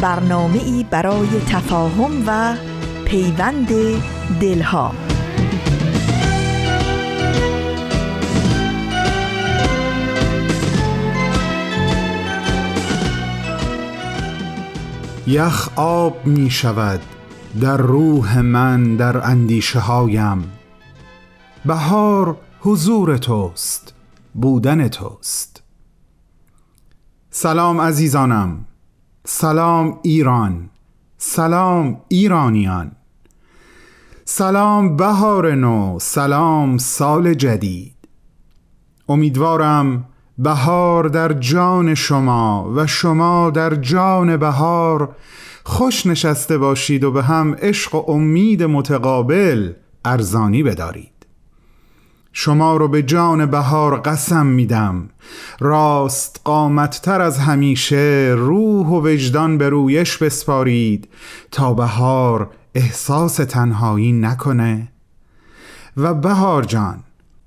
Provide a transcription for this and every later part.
برنامه ای برای تفاهم و پیوند دلها. یخ آب می شود در روح من در اندیشه هایم بهار حضور توست بودن توست. سلام عزیزانم. سلام ایران سلام ایرانیان. سلام بهار نو سلام سال جدید. امیدوارم بهار در جان شما و شما در جان بهار خوش نشسته باشید و به هم عشق و امید متقابل ارزانی بدارید. شما رو به جان بهار قسم میدم. راست قامتتر از همیشه روح و وجدان به رویش بسپارید تا بهار احساس تنهایی نکنه. و بهار جان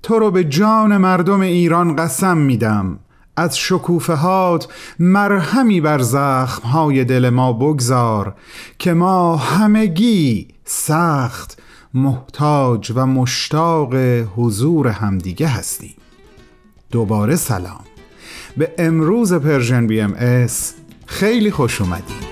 تو رو به جان مردم ایران قسم میدم. از شکوفهات مرهمی بر زخمهای دل ما بگذار که ما همگی سخت محتاج و مشتاق حضور همدیگه هستیم. دوباره سلام. به امروز Persian BMS خیلی خوش اومدید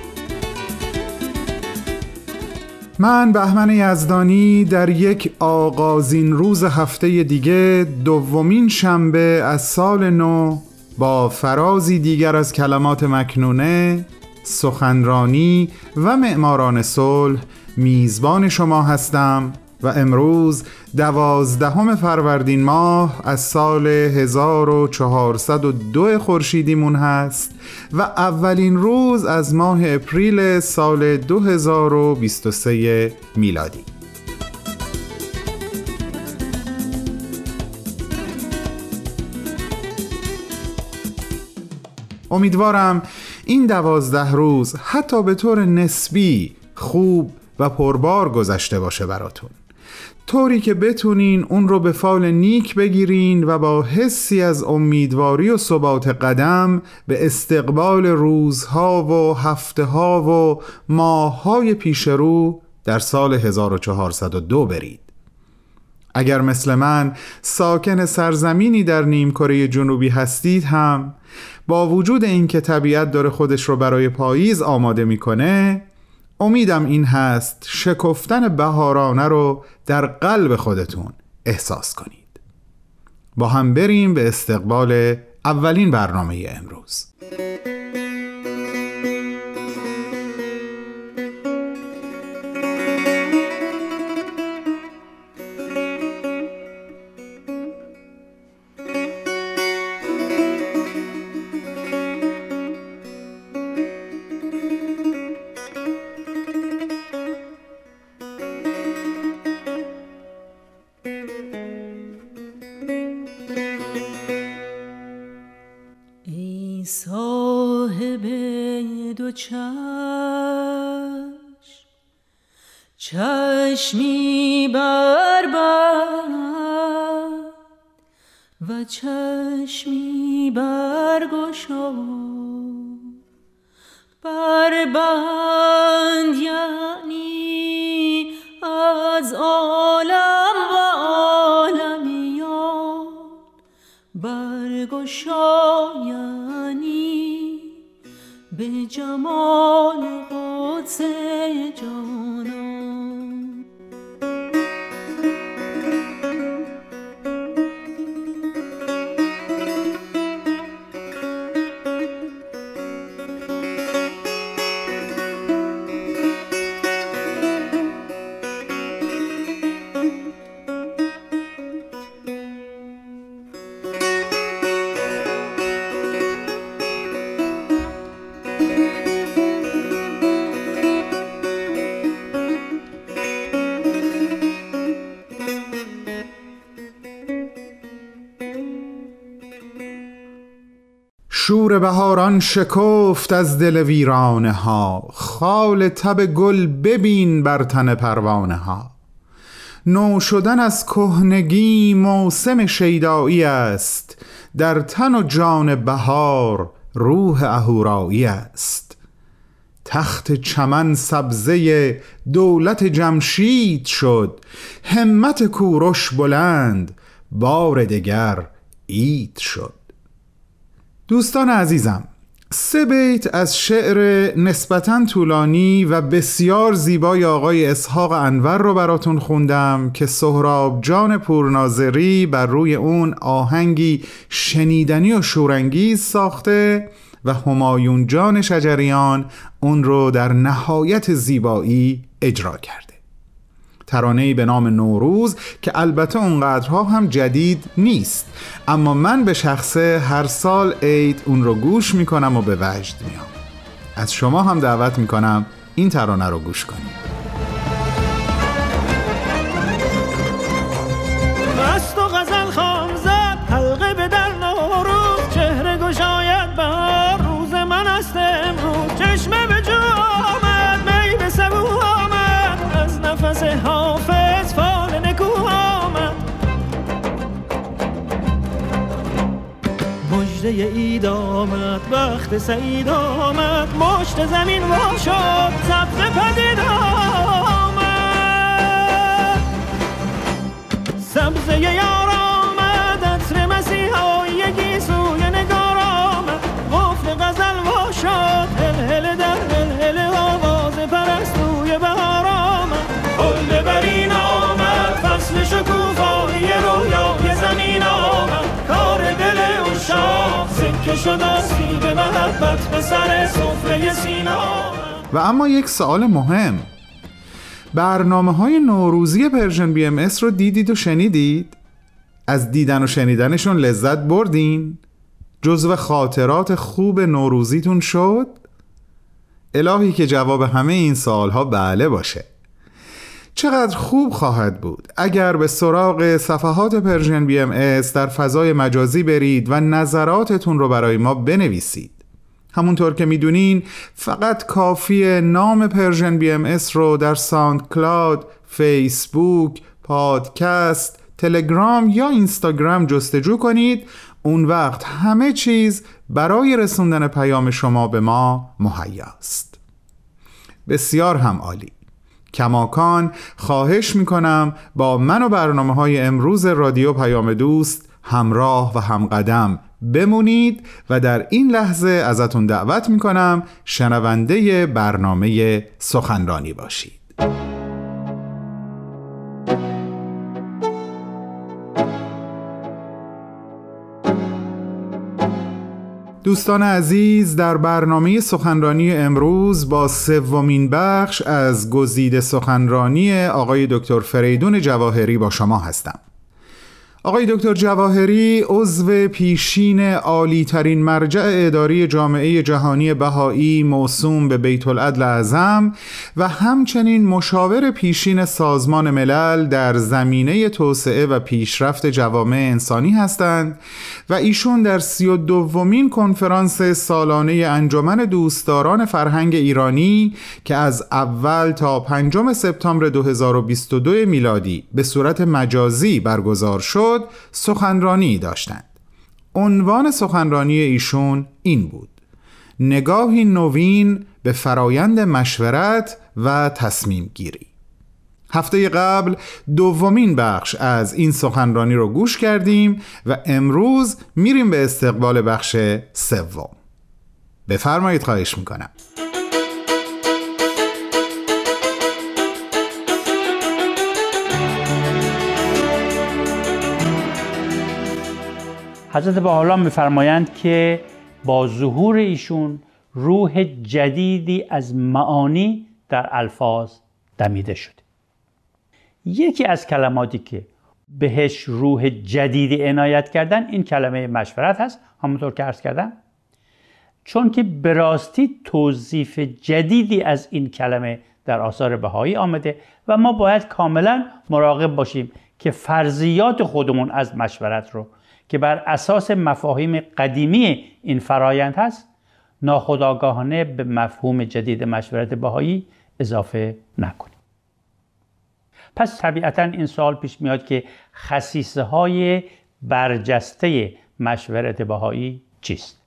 من بهمن یزدانی در یک آغازین روز هفته دیگه دومین شنبه از سال نو با فرازی دیگر از کلمات مکنونه سخنرانی و معماران صلح میزبان شما هستم و امروز دوازدهم فروردین ماه از سال 1402 خورشیدیمون هست و اولین روز از ماه اپریل سال 2023 میلادی. امیدوارم این دوازده روز حتی به طور نسبی خوب و پربار گذشته باشه براتون. طوری که بتونین اون رو به فال نیک بگیرین و با حسی از امیدواری و ثبات قدم به استقبال روزها و هفته ها و ماههای پیش رو در سال 1402 برید. اگر مثل من ساکن سرزمینی در نیمکره جنوبی هستید هم با وجود اینکه طبیعت داره خودش رو برای پاییز آماده می‌کنه امیدم این هست شکفتن بهارانه رو در قلب خودتون احساس کنید. با هم بریم به استقبال اولین برنامه امروز. و چشمی برگشا. بر بند یعنی از عالم و عالمیان. برگشا یعنی به جمال قدس شور بهاران شکفت از دل ویرانه ها. خال تب گل ببین بر تن پروانه ها. نو شدن از کهنگی موسم شیدایی است. در تن و جان بهار روح اهورایی است. تخت چمن سبزه دولت جمشید شد. همت کوروش بلند بار دگر اید شد. دوستان عزیزم سه بیت از شعر نسبتا طولانی و بسیار زیبای آقای اسحاق انور رو براتون خوندم که سهراب جان پورناظری بر روی اون آهنگی شنیدنی و شورانگیز ساخته و همایون جان شجریان اون رو در نهایت زیبایی اجرا کرده ترانه‌ای به نام نوروز که البته اونقدرها هم جدید نیست. اما من به شخصه هر سال عید اون رو گوش می‌کنم و به وجد میام. از شما هم دعوت می‌کنم این ترانه رو گوش کنید. مجده اید آمد وقت سعید آمد مشت زمین وا شد سبز پدید آمد. سبزه یار و اما یک سوال مهم برنامه های نوروزی Persian BMS رو دیدید و شنیدید؟ از دیدن و شنیدنشون لذت بردین؟ جزو خاطرات خوب نوروزیتون شد؟ الهی که جواب همه این سوالها بله باشه چقدر خوب خواهد بود. اگر به سراغ صفحات Persian BMS در فضای مجازی برید و نظراتتون رو برای ما بنویسید. همونطور که می‌دونین فقط کافی نام Persian BMS رو در SoundCloud، فیسبوک، پادکست، تلگرام یا اینستاگرام جستجو کنید. اون وقت همه چیز برای رسوندن پیام شما به ما مهیاست. بسیار هم عالی. کماکان خواهش می‌کنم با من و برنامه های امروز رادیو پیام دوست همراه و همقدم بمونید و در این لحظه ازتون دعوت می‌کنم شنونده برنامه سخنرانی باشید. دوستان عزیز در برنامه سخنرانی امروز با سومین بخش از گزیده سخنرانی آقای دکتر فریدون جواهری با شما هستم. آقای دکتر جواهری عضو پیشین عالی ترین مرجع اداری جامعه جهانی بهایی موسوم به بیت العدل اعظم و همچنین مشاور پیشین سازمان ملل در زمینه توسعه و پیشرفت جوامع انسانی هستند و ایشون در سی و دومین کنفرانس سالانه انجمن دوستداران فرهنگ ایرانی که از اول تا پنجم سپتامبر 2022 میلادی به صورت مجازی برگزار شد سخنرانی داشتند. عنوان سخنرانی ایشون این بود. نگاهی نوین به فرایند مشورت و تصمیم گیری هفته قبل دومین بخش از این سخنرانی رو گوش کردیم و امروز میریم به استقبال بخش سوم. بفرمایید خواهش می‌کنم. حضرت حالا میفرمایند که با ظهور ایشون روح جدیدی از معانی در الفاظ دمیده شده. یکی از کلماتی که بهش روح جدیدی عنایت کردن این کلمه مشورت هست. همونطور که عرض کردم. چون که به راستی توصیف جدیدی از این کلمه در آثار بهایی آمده و ما باید کاملا مراقب باشیم که فرضیات خودمون از مشورت رو که بر اساس مفاهیم قدیمی این فرایند هست ناخداگاهانه به مفهوم جدید مشورت بهایی اضافه نکنیم پس طبیعتا این سوال پیش میاد که خصیصه های برجسته مشورت بهایی چیست؟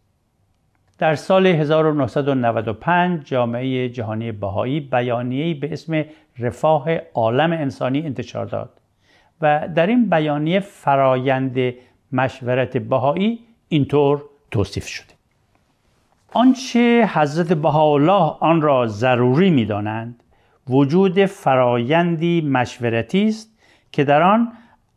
در سال 1995 جامعه جهانی بهایی بیانیه‌ای به اسم رفاه عالم انسانی انتشار داد و در این بیانیه فرایند مشورت بهایی اینطور توصیف شده. آنچه حضرت بهاءالله آن را ضروری می‌دانند وجود فرایندی مشورتی است که در آن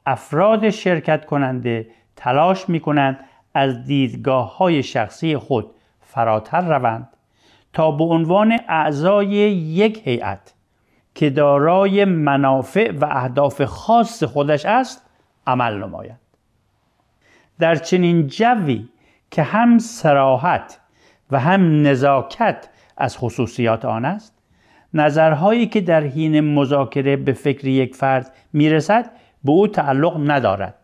افراد شرکت کننده تلاش می کنند از دیدگاه های شخصی خود فراتر روند تا به عنوان اعضای یک هیئت که دارای منافع و اهداف خاص خودش است عمل نمایند در چنین جوی که هم سراحت و هم نزاکت از خصوصیات آن است نظرهایی که در حین مذاکره به فکر یک فرد می‌رسد به او تعلق ندارد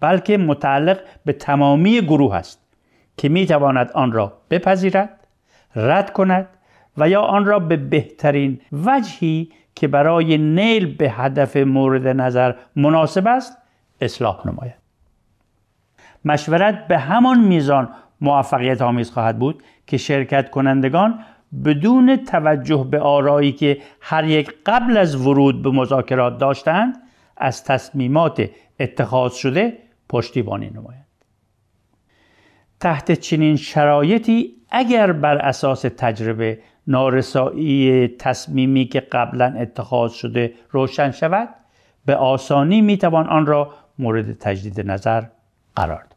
بلکه متعلق به تمامی گروه است که می‌تواند آن را بپذیرد رد کند و یا آن را به بهترین وجهی که برای نیل به هدف مورد نظر مناسب است اصلاح نماید. مشورت به همان میزان موفقیت آمیز خواهد بود که شرکت کنندگان بدون توجه به آرایی که هر یک قبل از ورود به مذاکرات داشتند از تصمیمات اتخاذ شده پشتیبانی نمایند. تحت چنین شرایطی اگر بر اساس تجربه نارسایی تصمیمی که قبلا اتخاذ شده روشن شود به آسانی می‌توان آن را مورد تجدید نظر قرار داد.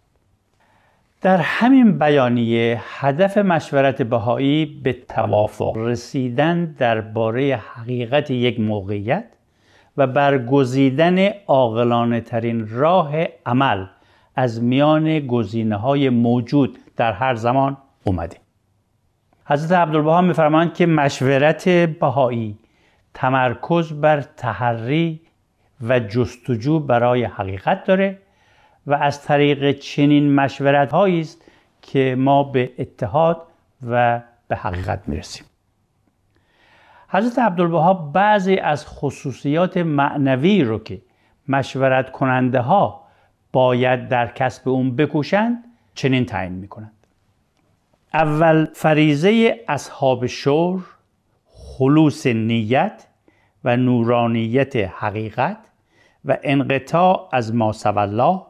در همین بیانیه هدف مشورت بهایی به توافق رسیدن درباره حقیقت یک موقعیت و برگزیدن عاقلانه ترین راه عمل از میان گزینه های موجود در هر زمان اومده. حضرت عبدالبها میفرمایند که مشورت بهایی تمرکز بر تحری و جستجو برای حقیقت داره و از طریق چنین مشورت است که ما به اتحاد و به حقیقت می‌رسیم. حضرت عبدالبها بعضی از خصوصیات معنوی رو که مشورت کننده ها باید در کسب اون بکوشند چنین تعیین می‌کنند. اول فریزه اصحاب شور خلوص نیت و نورانیت حقیقت و انقطاع از ما الله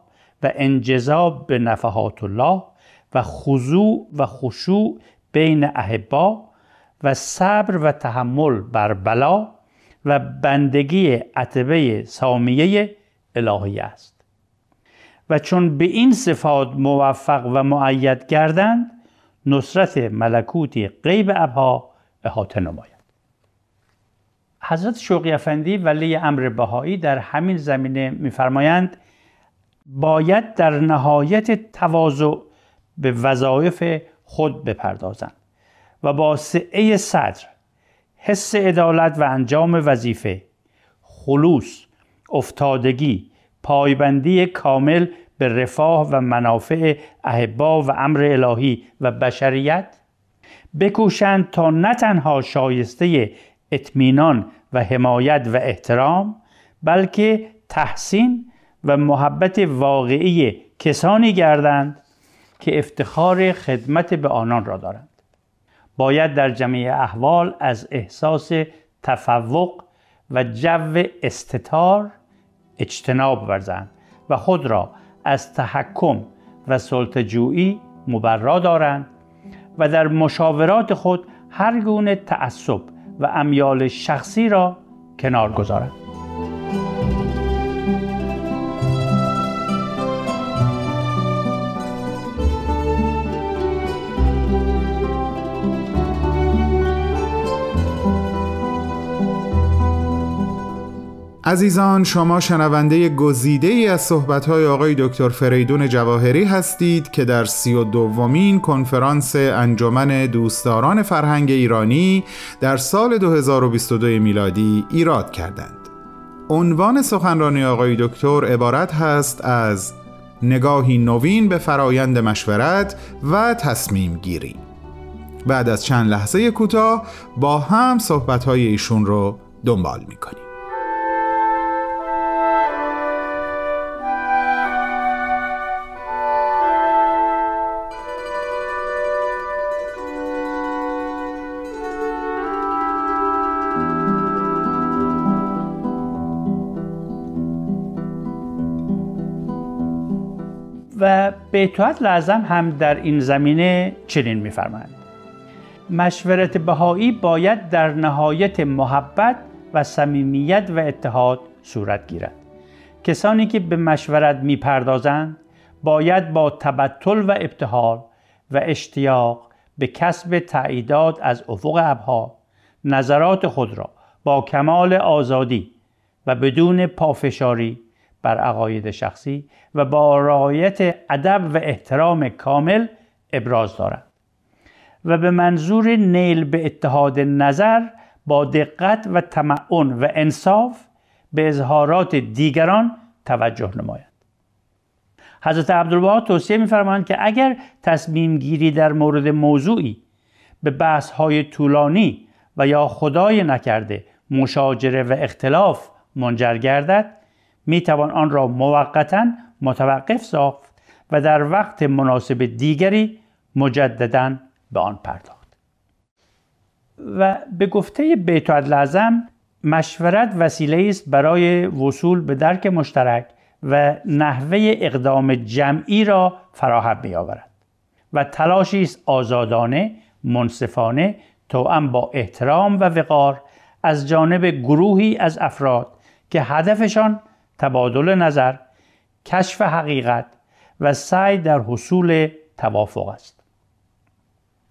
و انجذاب به نفحات الله و خضوع و خشوع بین احبا و صبر و تحمل بر بلا و بندگی عتبه سامیه الهی است. و چون به این صفات موفق و معید گردند نصرت ملکوتی غیب ابها احاطه نماید. حضرت شوقی افندی ولی امر بهایی در همین زمینه میفرمایند باید در نهایت تواضع به وظایف خود بپردازند و با سعه صدر حس عدالت و انجام وظیفه خلوص افتادگی پایبندی کامل به رفاه و منافع احبا و امر الهی و بشریت بکوشند تا نه تنها شایسته اطمینان و حمایت و احترام بلکه تحسین و محبت واقعی کسانی گردند که افتخار خدمت به آنان را دارند. باید در جمعی احوال از احساس تفوق و جو استتار اجتناب ورزند و خود را از تحکم و سلطجویی مبرا دارند و در مشاورات خود هر گونه تعصب و امیال شخصی را کنار گذارند. عزیزان شما شنونده گزیده ای از صحبت‌های آقای دکتر فریدون جواهری هستید که در سی و دومین کنفرانس انجمن دوستداران فرهنگ ایرانی در سال 2022 میلادی ایراد کردند. عنوان سخنرانی آقای دکتر عبارت هست از نگاهی نوین به فرایند مشورت و تصمیم گیری بعد از چند لحظه کوتاه با هم صحبتهای ایشون رو دنبال می‌کنیم بیتوت لازم هم در این زمینه چنین میفرمایند. مشورت بهایی باید در نهایت محبت و صمیمیت و اتحاد صورت گیرد. کسانی که به مشورت می‌پردازند باید با تبتل و ابتحال و اشتیاق به کسب تعییدات از افق ابها نظرات خود را با کمال آزادی و بدون پافشاری بر عقاید شخصی و با رعایت ادب و احترام کامل ابراز دارند و به منظور نیل به اتحاد نظر با دقت و تمعن و انصاف به اظهارات دیگران توجه نمایند حضرت عبدالبها توصیه می‌فرمایند که اگر تصمیم گیری در مورد موضوعی به بحث های طولانی و یا خدای نکرده مشاجره و اختلاف منجر گردد می توان آن را موقتا متوقف ساخت و در وقت مناسب دیگری مجددا به آن پرداخت. و به گفته بیت لازم مشورت وسیله است برای وصول به درک مشترک و نحوه اقدام جمعی را فراهم می آورد و تلاشی است آزادانه منصفانه توأم با احترام و وقار از جانب گروهی از افراد که هدفشان تبادل نظر کشف حقیقت و سعی در حصول توافق است.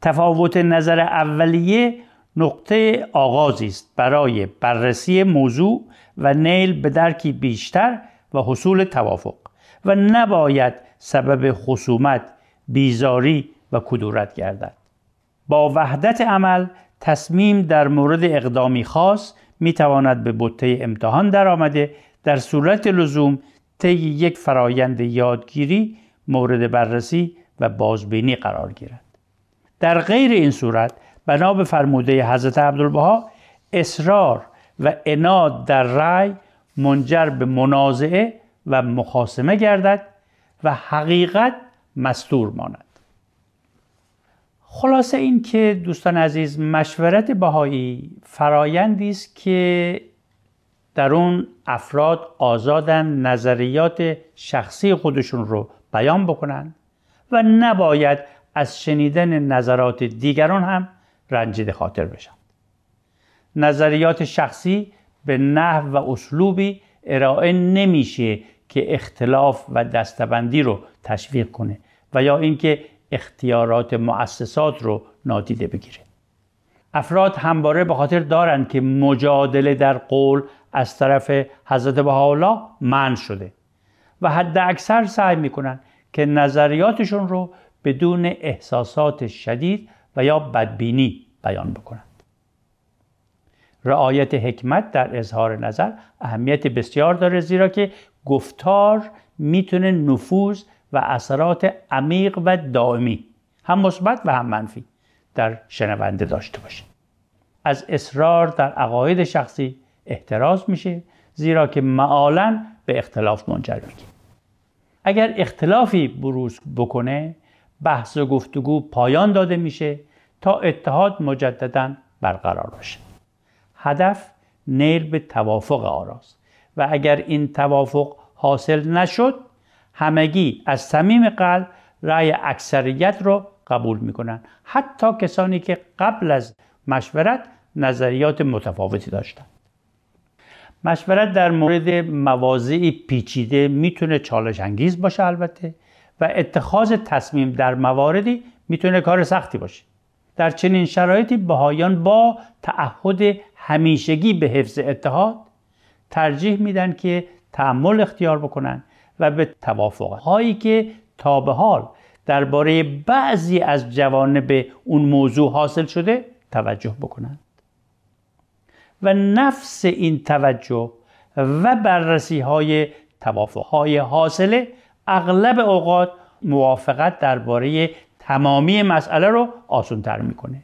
تفاوت نظر اولیه نقطه آغازی است برای بررسی موضوع و نیل به درکی بیشتر و حصول توافق و نباید سبب خصومت بیزاری و کدورت گردد. با وحدت عمل تصمیم در مورد اقدامی خاص می تواند به بطه امتحان درآمده در صورت لزوم طی یک فرایند یادگیری مورد بررسی و بازبینی قرار گیرد. در غیر این صورت بنا به فرموده حضرت عبدالبها اصرار و اناد در رأی منجر به منازعه و مخاسمه گردد و حقیقت مستور ماند. خلاصه این که دوستان عزیز مشورت بهایی فرایندی است که در اون افراد آزادن نظریات شخصی خودشون رو بیان بکنن و نباید از شنیدن نظرات دیگران هم رنجیده خاطر بشن. نظریات شخصی به نحو و اسلوبی ارائه نمیشه که اختلاف و دستبندی رو تشویق کنه و یا اینکه اختیارات مؤسسات رو نادیده بگیره. افراد همواره به خاطر دارند که مجادله در قول از طرف حضرت بهاءالله من شده. و حد اکثر سعی می‌کنن که نظریاتشون رو بدون احساسات شدید و یا بدبینی بیان بکنند رعایت حکمت در اظهار نظر اهمیت بسیار داره زیرا که گفتار می‌تونه نفوذ و اثرات عمیق و دائمی هم مثبت و هم منفی در شنونده داشته باشه. از اصرار در عقاید شخصی احتراز میشه زیرا که معالا به اختلاف منجر میشه اگر اختلافی بروز بکنه بحث و گفتگو پایان داده میشه تا اتحاد مجددا برقرار باشه. هدف نیل به توافق آراست و اگر این توافق حاصل نشد همگی از صمیم قلب رأی اکثریت رو قبول می‌کنن حتی کسانی که قبل از مشورت نظریات متفاوتی داشتند. مشورت در مورد مواضعی پیچیده می‌تونه چالش انگیز باشه البته و اتخاذ تصمیم در مواردی می‌تونه کار سختی باشه. در چنین شرایطی بهایان با تعهد همیشگی به حفظ اتحاد ترجیح میدن که تحمل اختیار بکنن و به توافق هایی که تا به حال درباره بعضی از جوانب اون موضوع حاصل شده توجه بکنند و نفس این توجه و بررسی های توافق های حاصله اغلب اوقات موافقت درباره تمامی مسئله رو آسانتر می‌کنه.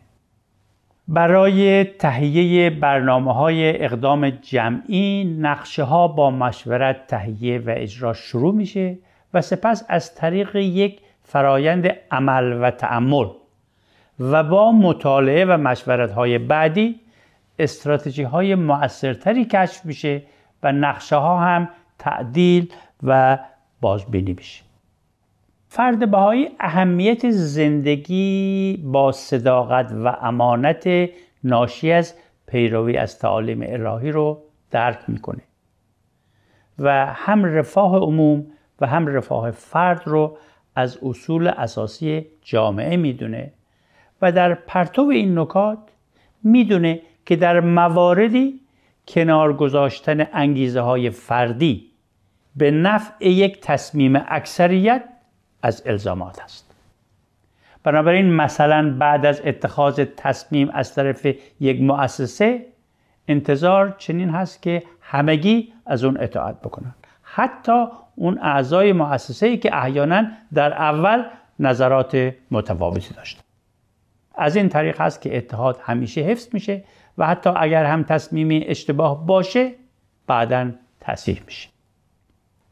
برای تهیه برنامه های اقدام جمعی نقشه ها با مشورت تهیه و اجرا شروع میشه و سپس از طریق یک فرایند عمل و تعمل و با مطالعه و مشورت های بعدی استراتژی های مؤثرتری کشف میشه و نقشه ها هم تعدیل و بازبینی میشه. فرد بهایی اهمیت زندگی با صداقت و امانت ناشی از پیروی از تعالیم الهی رو درک می‌کنه و هم رفاه عموم و هم رفاه فرد رو از اصول اساسی جامعه می‌دونه و در پرتو این نکات می‌دونه که در مواردی کنار گذاشتن انگیزه های فردی به نفع یک تصمیم اکثریت از الزامات است. بنابراین مثلا بعد از اتخاذ تصمیم از طرف یک مؤسسه انتظار چنین هست که همگی از اون اطاعت بکنند. حتی اون اعضای مؤسسه ای که احیانا در اول نظرات متفاوتی داشت از این طریق هست که اتحاد همیشه حفظ میشه و حتی اگر هم تصمیمی اشتباه باشه بعدا تصحیح میشه.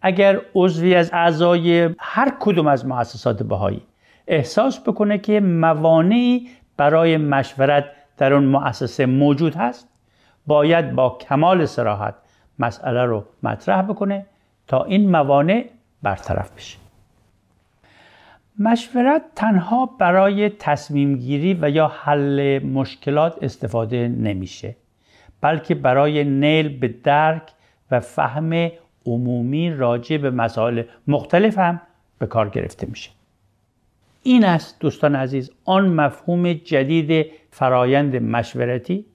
اگر عضوی از اعضای هر کدوم از مؤسسات بهایی احساس بکنه که موانعی برای مشورت در اون مؤسسه موجود هست باید با کمال سراحت مسئله رو مطرح بکنه تا این موانع برطرف بشه. مشورت تنها برای تصمیم گیری و یا حل مشکلات استفاده نمیشه بلکه برای نیل به درک و فهم عمومی راجع به مسائل مختلف هم به کار گرفته میشه. این است دوستان عزیز آن مفهوم جدید فرایند مشورتی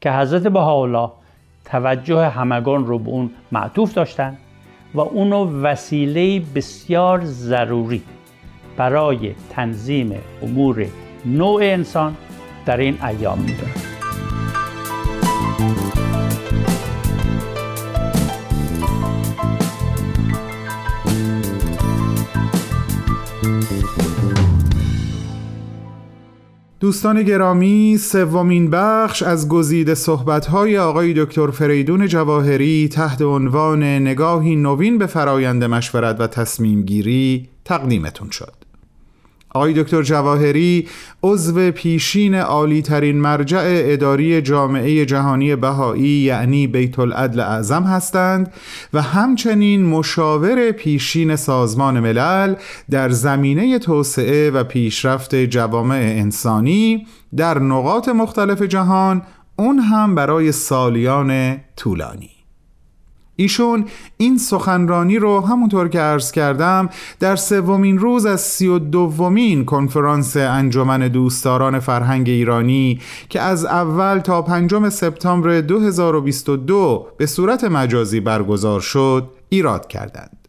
که حضرت بهاءالله توجه همگان رو به اون معطوف داشتن و اونو وسیله بسیار ضروری برای تنظیم امور نوع انسان در این ایام می‌دونن دوستان گرامی سومین بخش از گزیده صحبت‌های آقای دکتر فریدون جواهری تحت عنوان نگاهی نوین به فرایند مشورت و تصمیم گیری تقدیمتون شد. آقای دکتر جواهری عضو پیشین عالی ترین مرجع اداری جامعه جهانی بهایی یعنی بیت العدل اعظم هستند و همچنین مشاور پیشین سازمان ملل در زمینه توسعه و پیشرفت جوامع انسانی در نقاط مختلف جهان اون هم برای سالیان طولانی. ایشون این سخنرانی رو همونطور که عرض کردم در سومین روز از سی و دومین کنفرانس انجمن دوستداران فرهنگ ایرانی که از اول تا پنجم سپتامبر 2022 به صورت مجازی برگزار شد ایراد کردند.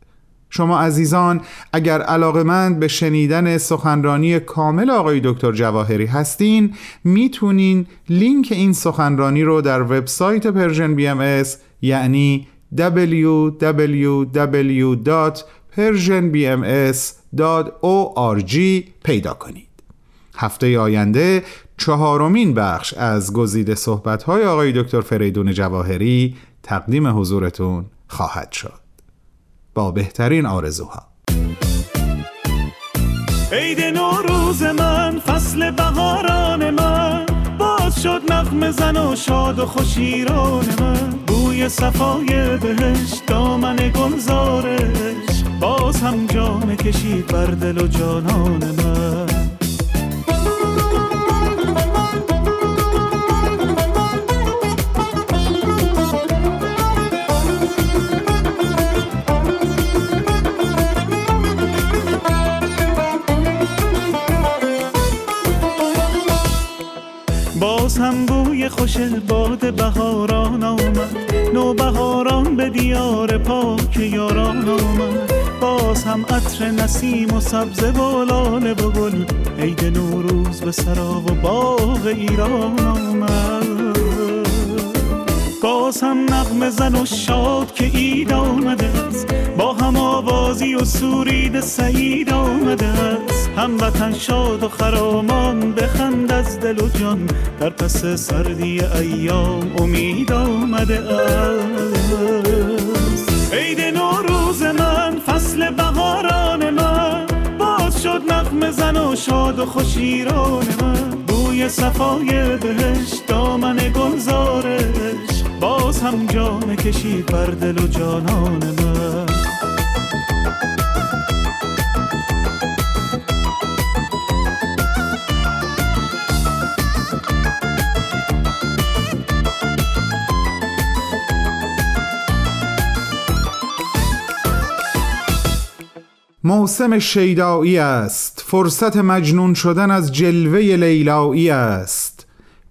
شما عزیزان اگر علاقمند به شنیدن سخنرانی کامل آقای دکتر جواهری هستین می‌تونین لینک این سخنرانی رو در وبسایت Persian BMS یعنی www.persianbms.org پیدا کنید. هفته آینده چهارمین بخش از گزیده صحبت‌های آقای دکتر فریدون جواهری تقدیم حضورتون خواهد شد. با بهترین آرزوها. عید نوروز من فصل بهاران من. باز شد نغم زن و شاد و خوشیران من. بوی صفای بهش دامن گلزارش. باز هم جام کشید بر دل و جانان من. باز هم بوی خوش باد بهاران آمد. نو بهاران به دیار پاک یاران آمد. باز هم عطر نسیم و سبز و لاله و گل عید نوروز به سرا و باغ ایران آمد. باز هم نغم زن و شاد که اید آمده است. با هم آوازی و سورید سعید آمده است. هموطن شاد و خرامان بخند از دل و جان. در پس سردی ایام امید آمده است. عید نوروز من فصل بهاران من. باز شد نغم زن و شاد و خوشیران من. بوی صفای بهشت دامن گلزارش. باز هم جام کشید بر دل و جانان من. موسم شیدایی است. فرصت مجنون شدن از جلوه لیلایی است.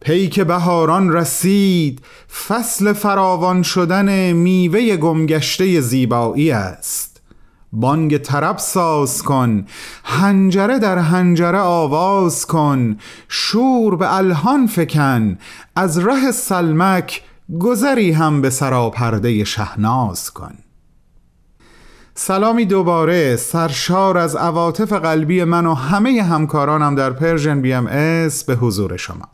پیک بهاران رسید فصل فراوان شدن میوه گمگشته زیبایی است. بانگ طرب ساز کن هنجره در هنجره آواز کن شور به الهان فکن از ره سلمک گذری هم به سراپرده شهناز کن. سلامی دوباره سرشار از عواطف قلبی من و همه همکارانم در Persian BMS به حضور شما.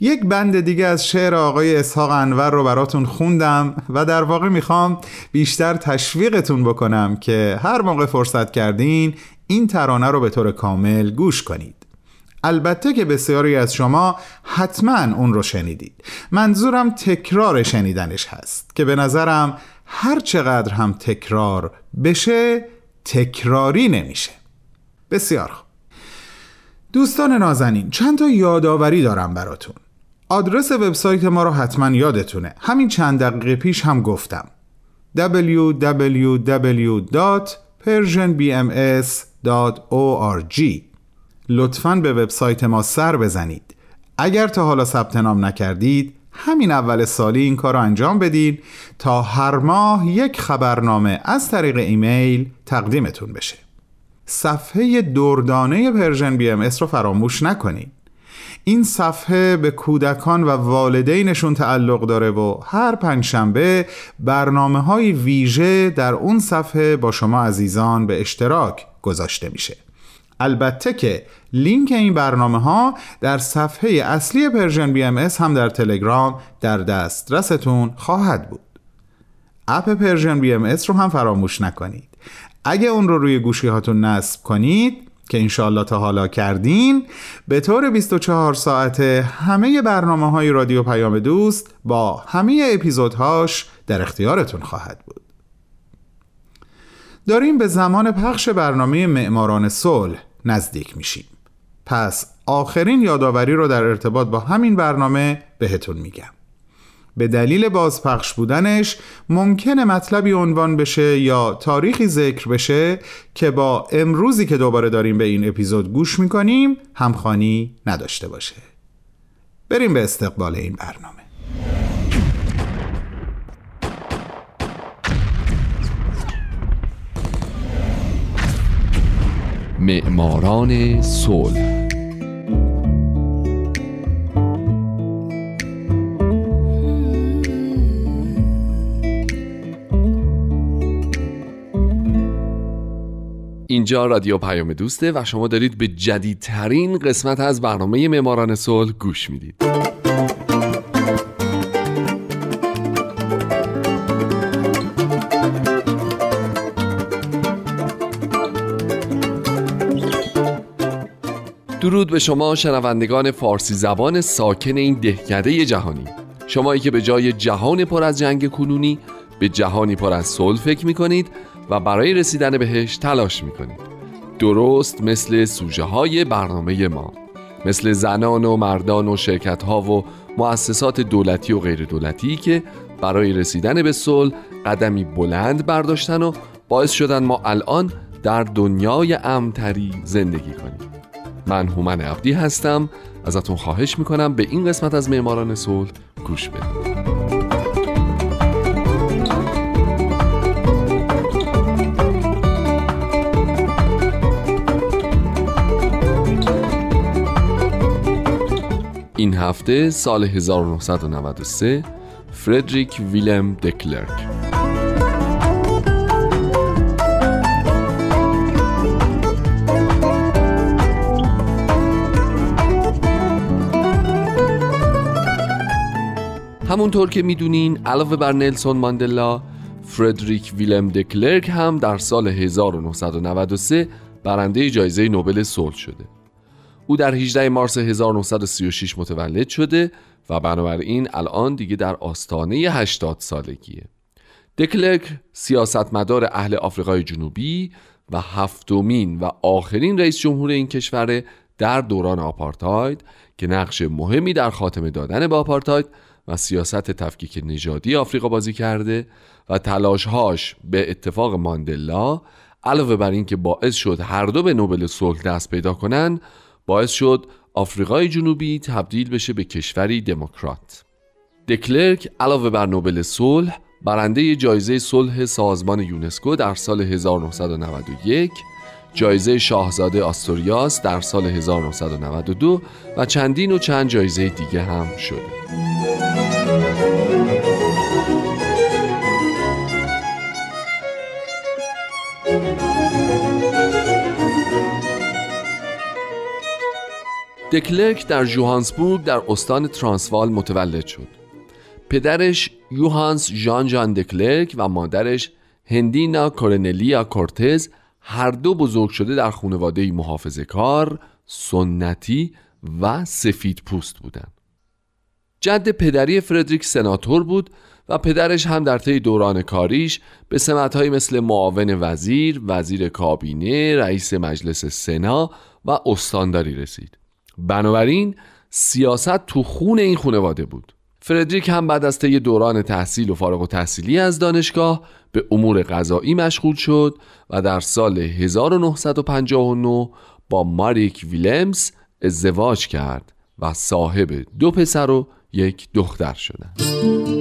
یک بند دیگه از شعر آقای اسحاق انور رو براتون خوندم و در واقع می‌خوام بیشتر تشویقتون بکنم که هر موقع فرصت کردین این ترانه رو به طور کامل گوش کنید. البته که بسیاری از شما حتما اون رو شنیدید. منظورم تکرار شنیدنش هست که به نظرم هر چقدر هم تکرار بشه تکراری نمیشه. بسیار خوب. دوستان نازنین چند تا یادآوری دارم براتون. آدرس وبسایت ما رو حتما یادتونه. همین چند دقیقه پیش هم گفتم. www.persianbms.org لطفا به وبسایت ما سر بزنید. اگر تا حالا ثبت نام نکردید همین اول سالی این کار رو انجام بدید تا هر ماه یک خبرنامه از طریق ایمیل تقدیمتون بشه. صفحه دردانه Persian BMS رو فراموش نکنید. این صفحه به کودکان و والدینشون تعلق داره و هر پنجشنبه برنامه های ویژه در اون صفحه با شما عزیزان به اشتراک گذاشته میشه. البته که لینک این برنامه ها در صفحه اصلی Persian BMS هم در تلگرام در دسترستون خواهد بود. اپ پرژن بی ام رو هم فراموش نکنید. اگه اون رو روی گوشی هاتون نصب کنید که انشالله تا حالا کردین. به طور 24 ساعته همه برنامه های رادیو پیام دوست با همه اپیزودهاش در اختیارتون خواهد بود. داریم به زمان پخش برنامه معماران صلح نزدیک میشیم. پس آخرین یادآوری رو در ارتباط با همین برنامه بهتون میگم. به دلیل بازپخش بودنش ممکنه مطلبی عنوان بشه یا تاریخی ذکر بشه که با امروزی که دوباره داریم به این اپیزود گوش می‌کنیم همخانی نداشته باشه. بریم به استقبال این برنامه. معماران صلح اینجا رادیو پیام دوسته و شما دارید به جدیدترین قسمت از برنامه معماران صلح گوش می‌دید. درود به شما شنوندگان فارسی زبان ساکن این دهکده جهانی. شمایی که به جای جهان پر از جنگ کنونی به جهانی پر از صلح فکر می کنید و برای رسیدن بهش تلاش می کنید درست مثل سوژه های برنامه ما مثل زنان و مردان و شرکت ها و مؤسسات دولتی و غیر دولتی که برای رسیدن به صلح قدمی بلند برداشتن و باعث شدن ما الان در دنیای امتری زندگی کنیم. من هومن عبدی هستم. ازتون خواهش می‌کنم به این قسمت از معماران صلح گوش بدید. این هفته سال 1993 فردریک ویلم دکلرک همونطور که می‌دونین علاوه بر نلسون ماندلا فردریک ویلم دکلرک هم در سال 1993 برنده جایزه نوبل صلح شده. او در 18 مارس 1936 متولد شده و بنابراین الان دیگه در آستانه 80 سالگیه. دکلرک سیاستمدار اهل آفریقای جنوبی و هفتمین و آخرین رئیس جمهور این کشور در دوران آپارتاید که نقش مهمی در خاتمه دادن به آپارتاید و سیاست تفکیک نژادی آفریقا بازی کرده و تلاشهاش به اتفاق ماندلا علاوه بر اینکه باعث شد هر دو به نوبل صلح دست پیدا کنند باعث شد آفریقای جنوبی تبدیل بشه به کشوری دموکرات. دکلرک علاوه بر نوبل صلح برنده جایزه صلح سازمان یونسکو در سال 1991 جایزه شاهزاده آستوریاس در سال 1992 و چندین و چند جایزه دیگه هم شده. دکلرک در جوهانسبورگ در استان ترانسوال متولد شد پدرش یوهانس ژان جان دکلرک و مادرش هندینا کورنلیا کورتز هر دو بزرگ شده در خانواده محافظه کار، سنتی و سفید پوست بودند. جد پدری فردریک سناتور بود و پدرش هم در طی دوران کاریش به سمتهایی مثل معاون وزیر، وزیر کابینه، رئیس مجلس سنا و استانداری رسید. بنابراین سیاست تو خون این خانواده بود. فردریک هم بعد از طی دوران تحصیل و فارغ و تحصیلی از دانشگاه به امور غذایی مشغول شد و در سال 1959 با ماریک ویلمز ازدواج کرد و صاحب دو پسر و یک دختر شدند.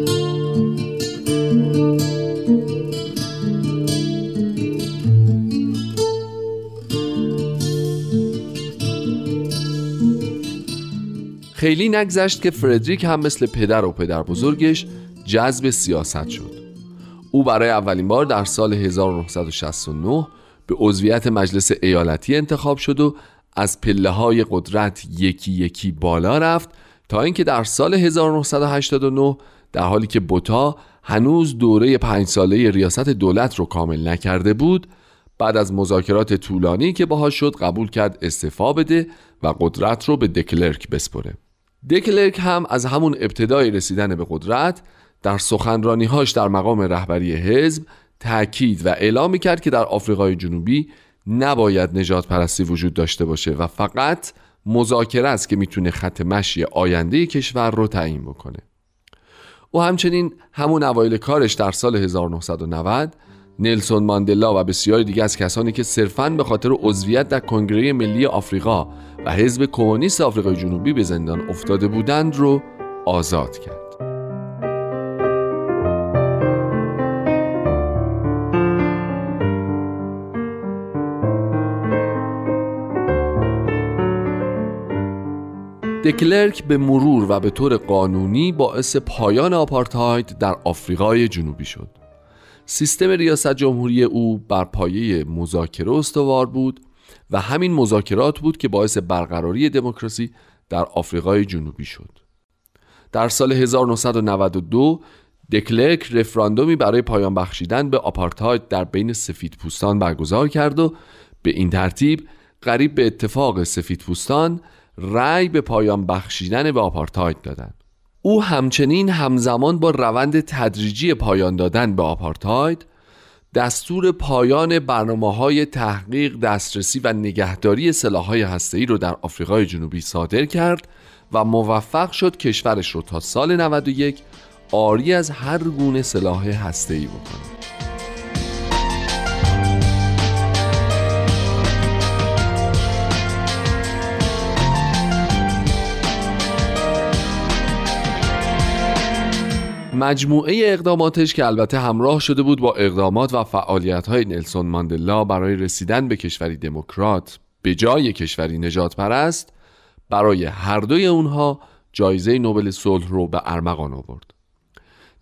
خیلی نگذشت که فردریک هم مثل پدر و پدر بزرگش جذب سیاست شد. او برای اولین بار در سال 1969 به عضویت مجلس ایالتی انتخاب شد و از پله های قدرت یکی یکی بالا رفت تا اینکه در سال 1989 در حالی که بوتا هنوز دوره پنج ساله ریاست دولت رو کامل نکرده بود بعد از مذاکرات طولانی که باها شد قبول کرد استعفا بده و قدرت رو به دکلرک بسپره. دکلرک هم از همون ابتدای رسیدن به قدرت در سخنرانیهاش در مقام رهبری حزب تاکید و اعلام کرد که در آفریقای جنوبی نباید نجات پرستی وجود داشته باشه و فقط مذاکره است که می‌تونه خط مشی آینده کشور رو تعیین بکنه. او همچنین همون اوایل کارش در سال 1990 نلسون ماندلا و بسیاری دیگه از کسانی که صرفاً به خاطر عضویت در کنگره ملی آفریقا و حزب کمونیست آفریقای جنوبی به زندان افتاده بودند رو آزاد کرد. دکلرک به مرور و به طور قانونی باعث پایان آپارتاید در آفریقای جنوبی شد. سیستم ریاست جمهوری او بر پایه مذاکره استوار بود و همین مذاکرات بود که باعث برقراری دموکراسی در آفریقای جنوبی شد. در سال 1992 دکلرک رفراندومی برای پایان بخشیدن به آپارتاید در بین سفید پوستان برگزار کرد و به این ترتیب قریب به اتفاق سفید پوستان رأی به پایان بخشیدن به آپارتاید دادند. او همچنین همزمان با روند تدریجی پایان دادن به آپارتاید دستور پایان برنامه های تحقیق دسترسی و نگهداری سلاحهای هسته‌ای رو در آفریقای جنوبی صادر کرد و موفق شد کشورش رو تا سال 91 آری از هر گونه سلاح هسته‌ای بکنه. مجموعه اقداماتش که البته همراه شده بود با اقدامات و فعالیت های نلسون ماندلا برای رسیدن به کشوری دموکرات به جای کشوری نجات پرست برای هر دوی اونها جایزه نوبل صلح رو به ارمغان آورد.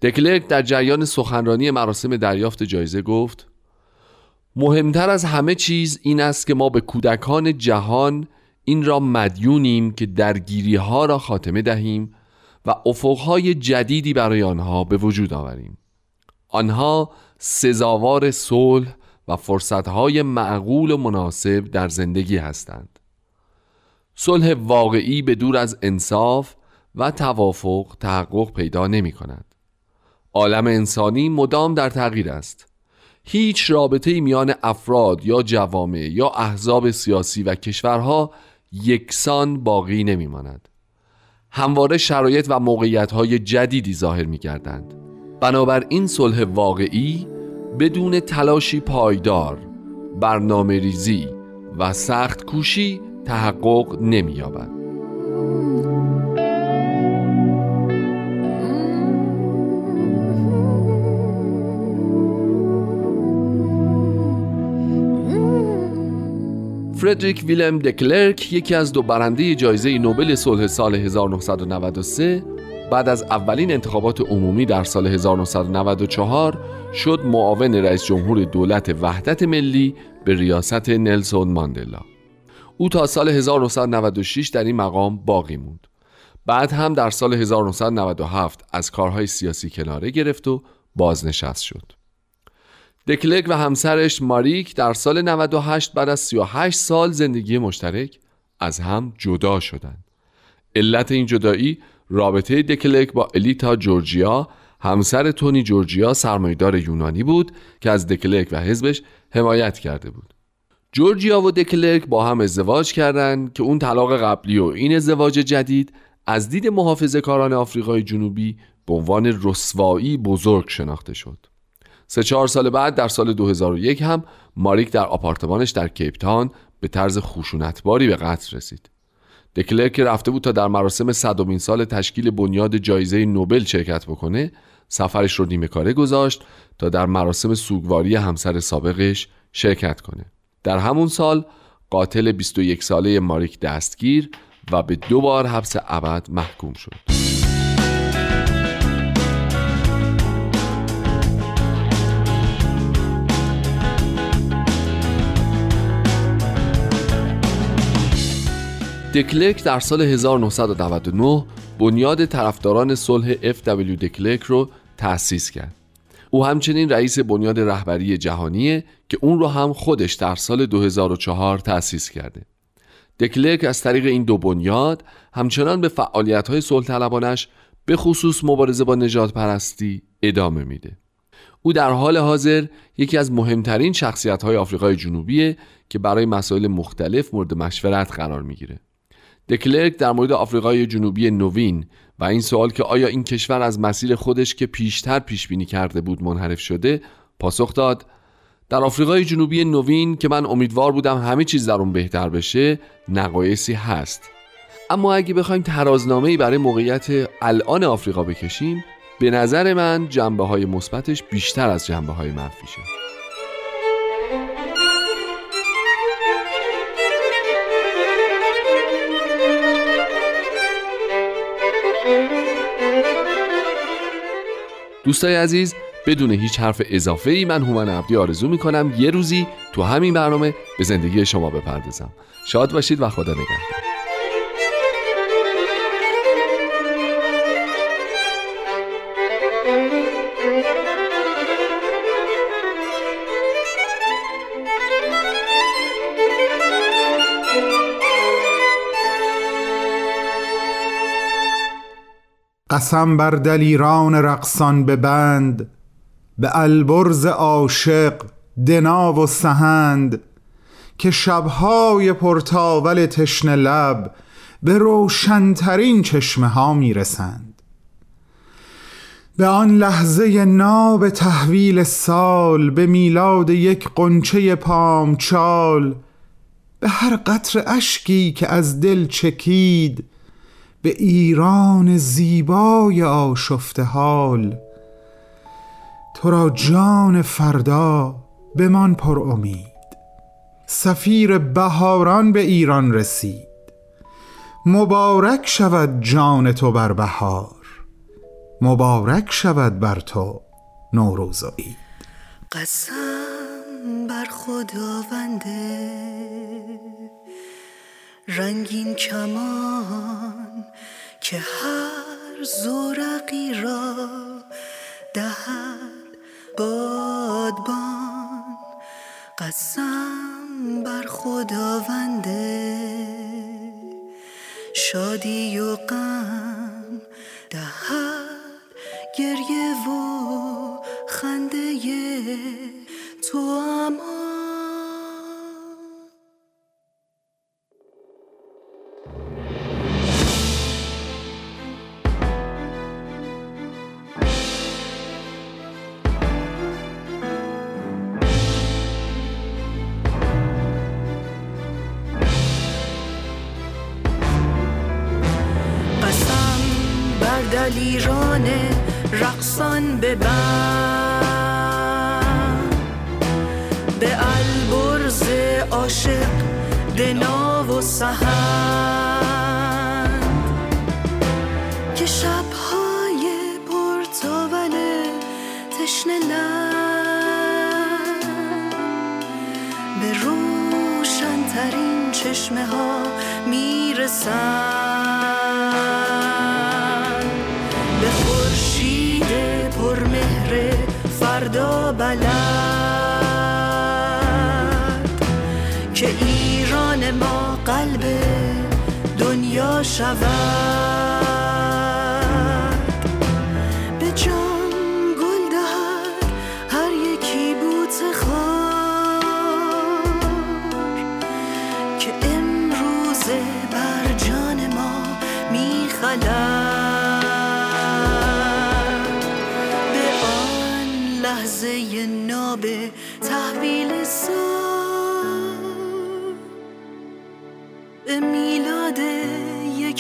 دکلرک در جریان سخنرانی مراسم دریافت جایزه گفت مهمتر از همه چیز این است که ما به کودکان جهان این را مدیونیم که درگیری ها را خاتمه دهیم و افقهای جدیدی برای آنها به وجود آوریم. آنها سزاوار صلح و فرصتهای معقول و مناسب در زندگی هستند. صلح واقعی به دور از انصاف و توافق تحقق پیدا نمی کند. عالم انسانی مدام در تغییر است. هیچ رابطه میان افراد یا جوامع یا احزاب سیاسی و کشورها یکسان باقی نمی ماند همواره شرایط و موقعیت های جدیدی ظاهر می گردند بنابراین صلح واقعی بدون تلاشی پایدار برنامه ریزی و سخت کوشی تحقق نمی فردریک ویلم دکلرک یکی از دو برنده جایزه نوبل صلح سال 1993 بعد از اولین انتخابات عمومی در سال 1994 شد معاون رئیس جمهور دولت وحدت ملی به ریاست نلسون ماندلا. او تا سال 1996 در این مقام باقی موند. بعد هم در سال 1997 از کارهای سیاسی کناره گرفت و بازنشست شد. دکلک و همسرش ماریک در سال 98 بعد از 38 سال زندگی مشترک از هم جدا شدند. علت این جدایی رابطه دکلک با الیتا جورجیا همسر تونی جورجیا سرمایدار یونانی بود که از دکلک و حزبش حمایت کرده بود. جورجیا و دکلک با هم ازدواج کردند که اون طلاق قبلی و این ازدواج جدید از دید محافظه کاران آفریقای جنوبی به عنوان رسوایی بزرگ شناخته شد. سه چهار سال بعد در سال 2001 هم ماریک در آپارتمانش در کیپتان به طرز خشونتباری به قتل رسید. دکلر که رفته بود تا در مراسم صدومین سال تشکیل بنیاد جایزه نوبل شرکت بکنه سفرش رو نیمه کاره گذاشت تا در مراسم سوگواری همسر سابقش شرکت کنه. در همون سال قاتل 21 ساله ماریک دستگیر و به دو بار حبس ابد محکوم شد. دکلرک در سال 1999 بنیاد طرفداران صلح FW دکلرک رو تأسیس کرد. او همچنین رئیس بنیاد رهبری جهانیه که اون رو هم خودش در سال 2004 تأسیس کرده. دکلرک از طریق این دو بنیاد همچنان به فعالیت های صلح طلبانش به خصوص مبارزه با نجات پرستی ادامه میده. او در حال حاضر یکی از مهمترین شخصیت های آفریقای جنوبیه که برای مسائل مختلف مورد مشورت قرار می‌گیره. دکلرک در مورد آفریقای جنوبی نوین و این سوال که آیا این کشور از مسیر خودش که پیشتر پیش بینی کرده بود منحرف شده پاسخ داد. در آفریقای جنوبی نوین که من امیدوار بودم همه چیز در اون بهتر بشه نقایصی هست. اما اگه بخوایم ترازنامه برای موقعیت الان آفریقا بکشیم به نظر من جنبه های مثبتش بیشتر از جنبه های منفیشه دوستای عزیز بدون هیچ حرف اضافه ای من هومن عبدی آرزو می کنم یه روزی تو همین برنامه به زندگی شما بپردازم. شاد باشید و خدا نگهدار. قسم بر دلیران رقصان به بند به البرز عاشق دنا و سهند که شبهای پرتاول تشن لب به روشنترین چشمه ها می‌رسند. به آن لحظه ناب تحویل سال به میلاد یک قنچه پامچال به هر قطر اشکی که از دل چکید به ایران زیبای آشفته حال. تو را جان فردا من پر امید. سفیر بهاران به ایران رسید. مبارک شود جان تو بر بهار. مبارک شود بر تو نوروز و عید قسم بر خداونده رنگین کمان که هر زورقی را دهد بادبان قسم بر خداونده شادی و غم دهد گریه و خنده تو اما می‌رسند به خورشید پرمهر فردا بلد که ایران ما قلب دنیا شود.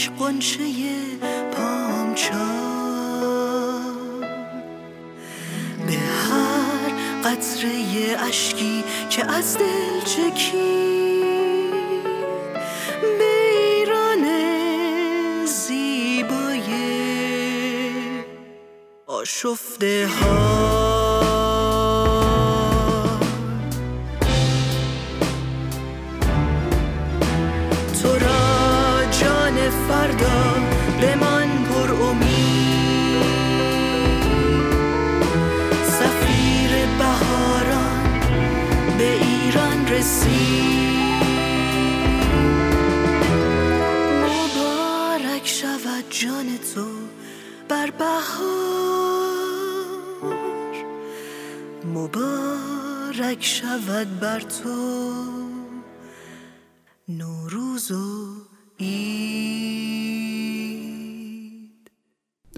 یک قنچه پامچال به هر قطره اشکی که از دل چکید به ایران زیبای آشفته ها.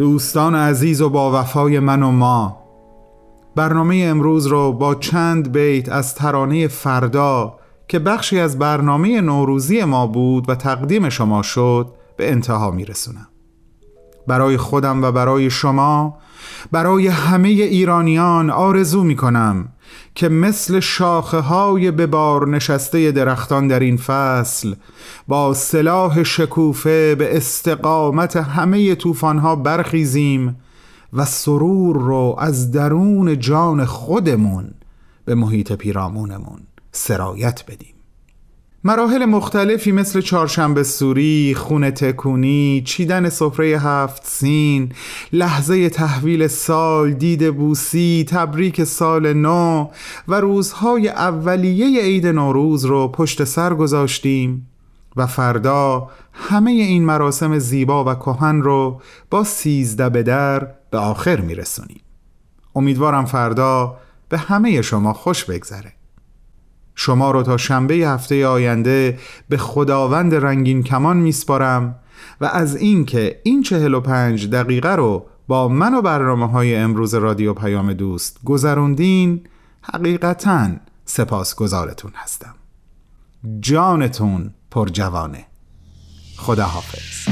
دوستان عزیز و با وفای من و ما. برنامه امروز رو با چند بیت از ترانه فردا که بخشی از برنامه نوروزی ما بود و تقدیم شما شد به انتها میرسونم. برای خودم و برای شما برای همه ایرانیان آرزو می کنم که مثل شاخه های به بار نشسته درختان در این فصل با سلاح شکوفه به استقامت همه طوفانها برخیزیم و سرور رو از درون جان خودمون به محیط پیرامونمون سرایت بدیم. مراحل مختلفی مثل چهارشنبه سوری، خونه تکونی، چیدن سفره هفت سین، لحظه تحویل سال، دید بوسی، تبریک سال نو و روزهای اولیه عید نوروز رو پشت سر گذاشتیم و فردا همه این مراسم زیبا و کهن رو با سیزده به در به آخر میرسونیم. امیدوارم فردا به همه شما خوش بگذره. شما رو تا شنبه هفته آینده به خداوند رنگین کمان میسپارم و از اینکه این چهل و پنج دقیقه رو با من و برنامه های امروز رادیو پیام دوست گذروندین حقیقتا سپاسگزارتون هستم. جانتون پر جوانه خدا حافظ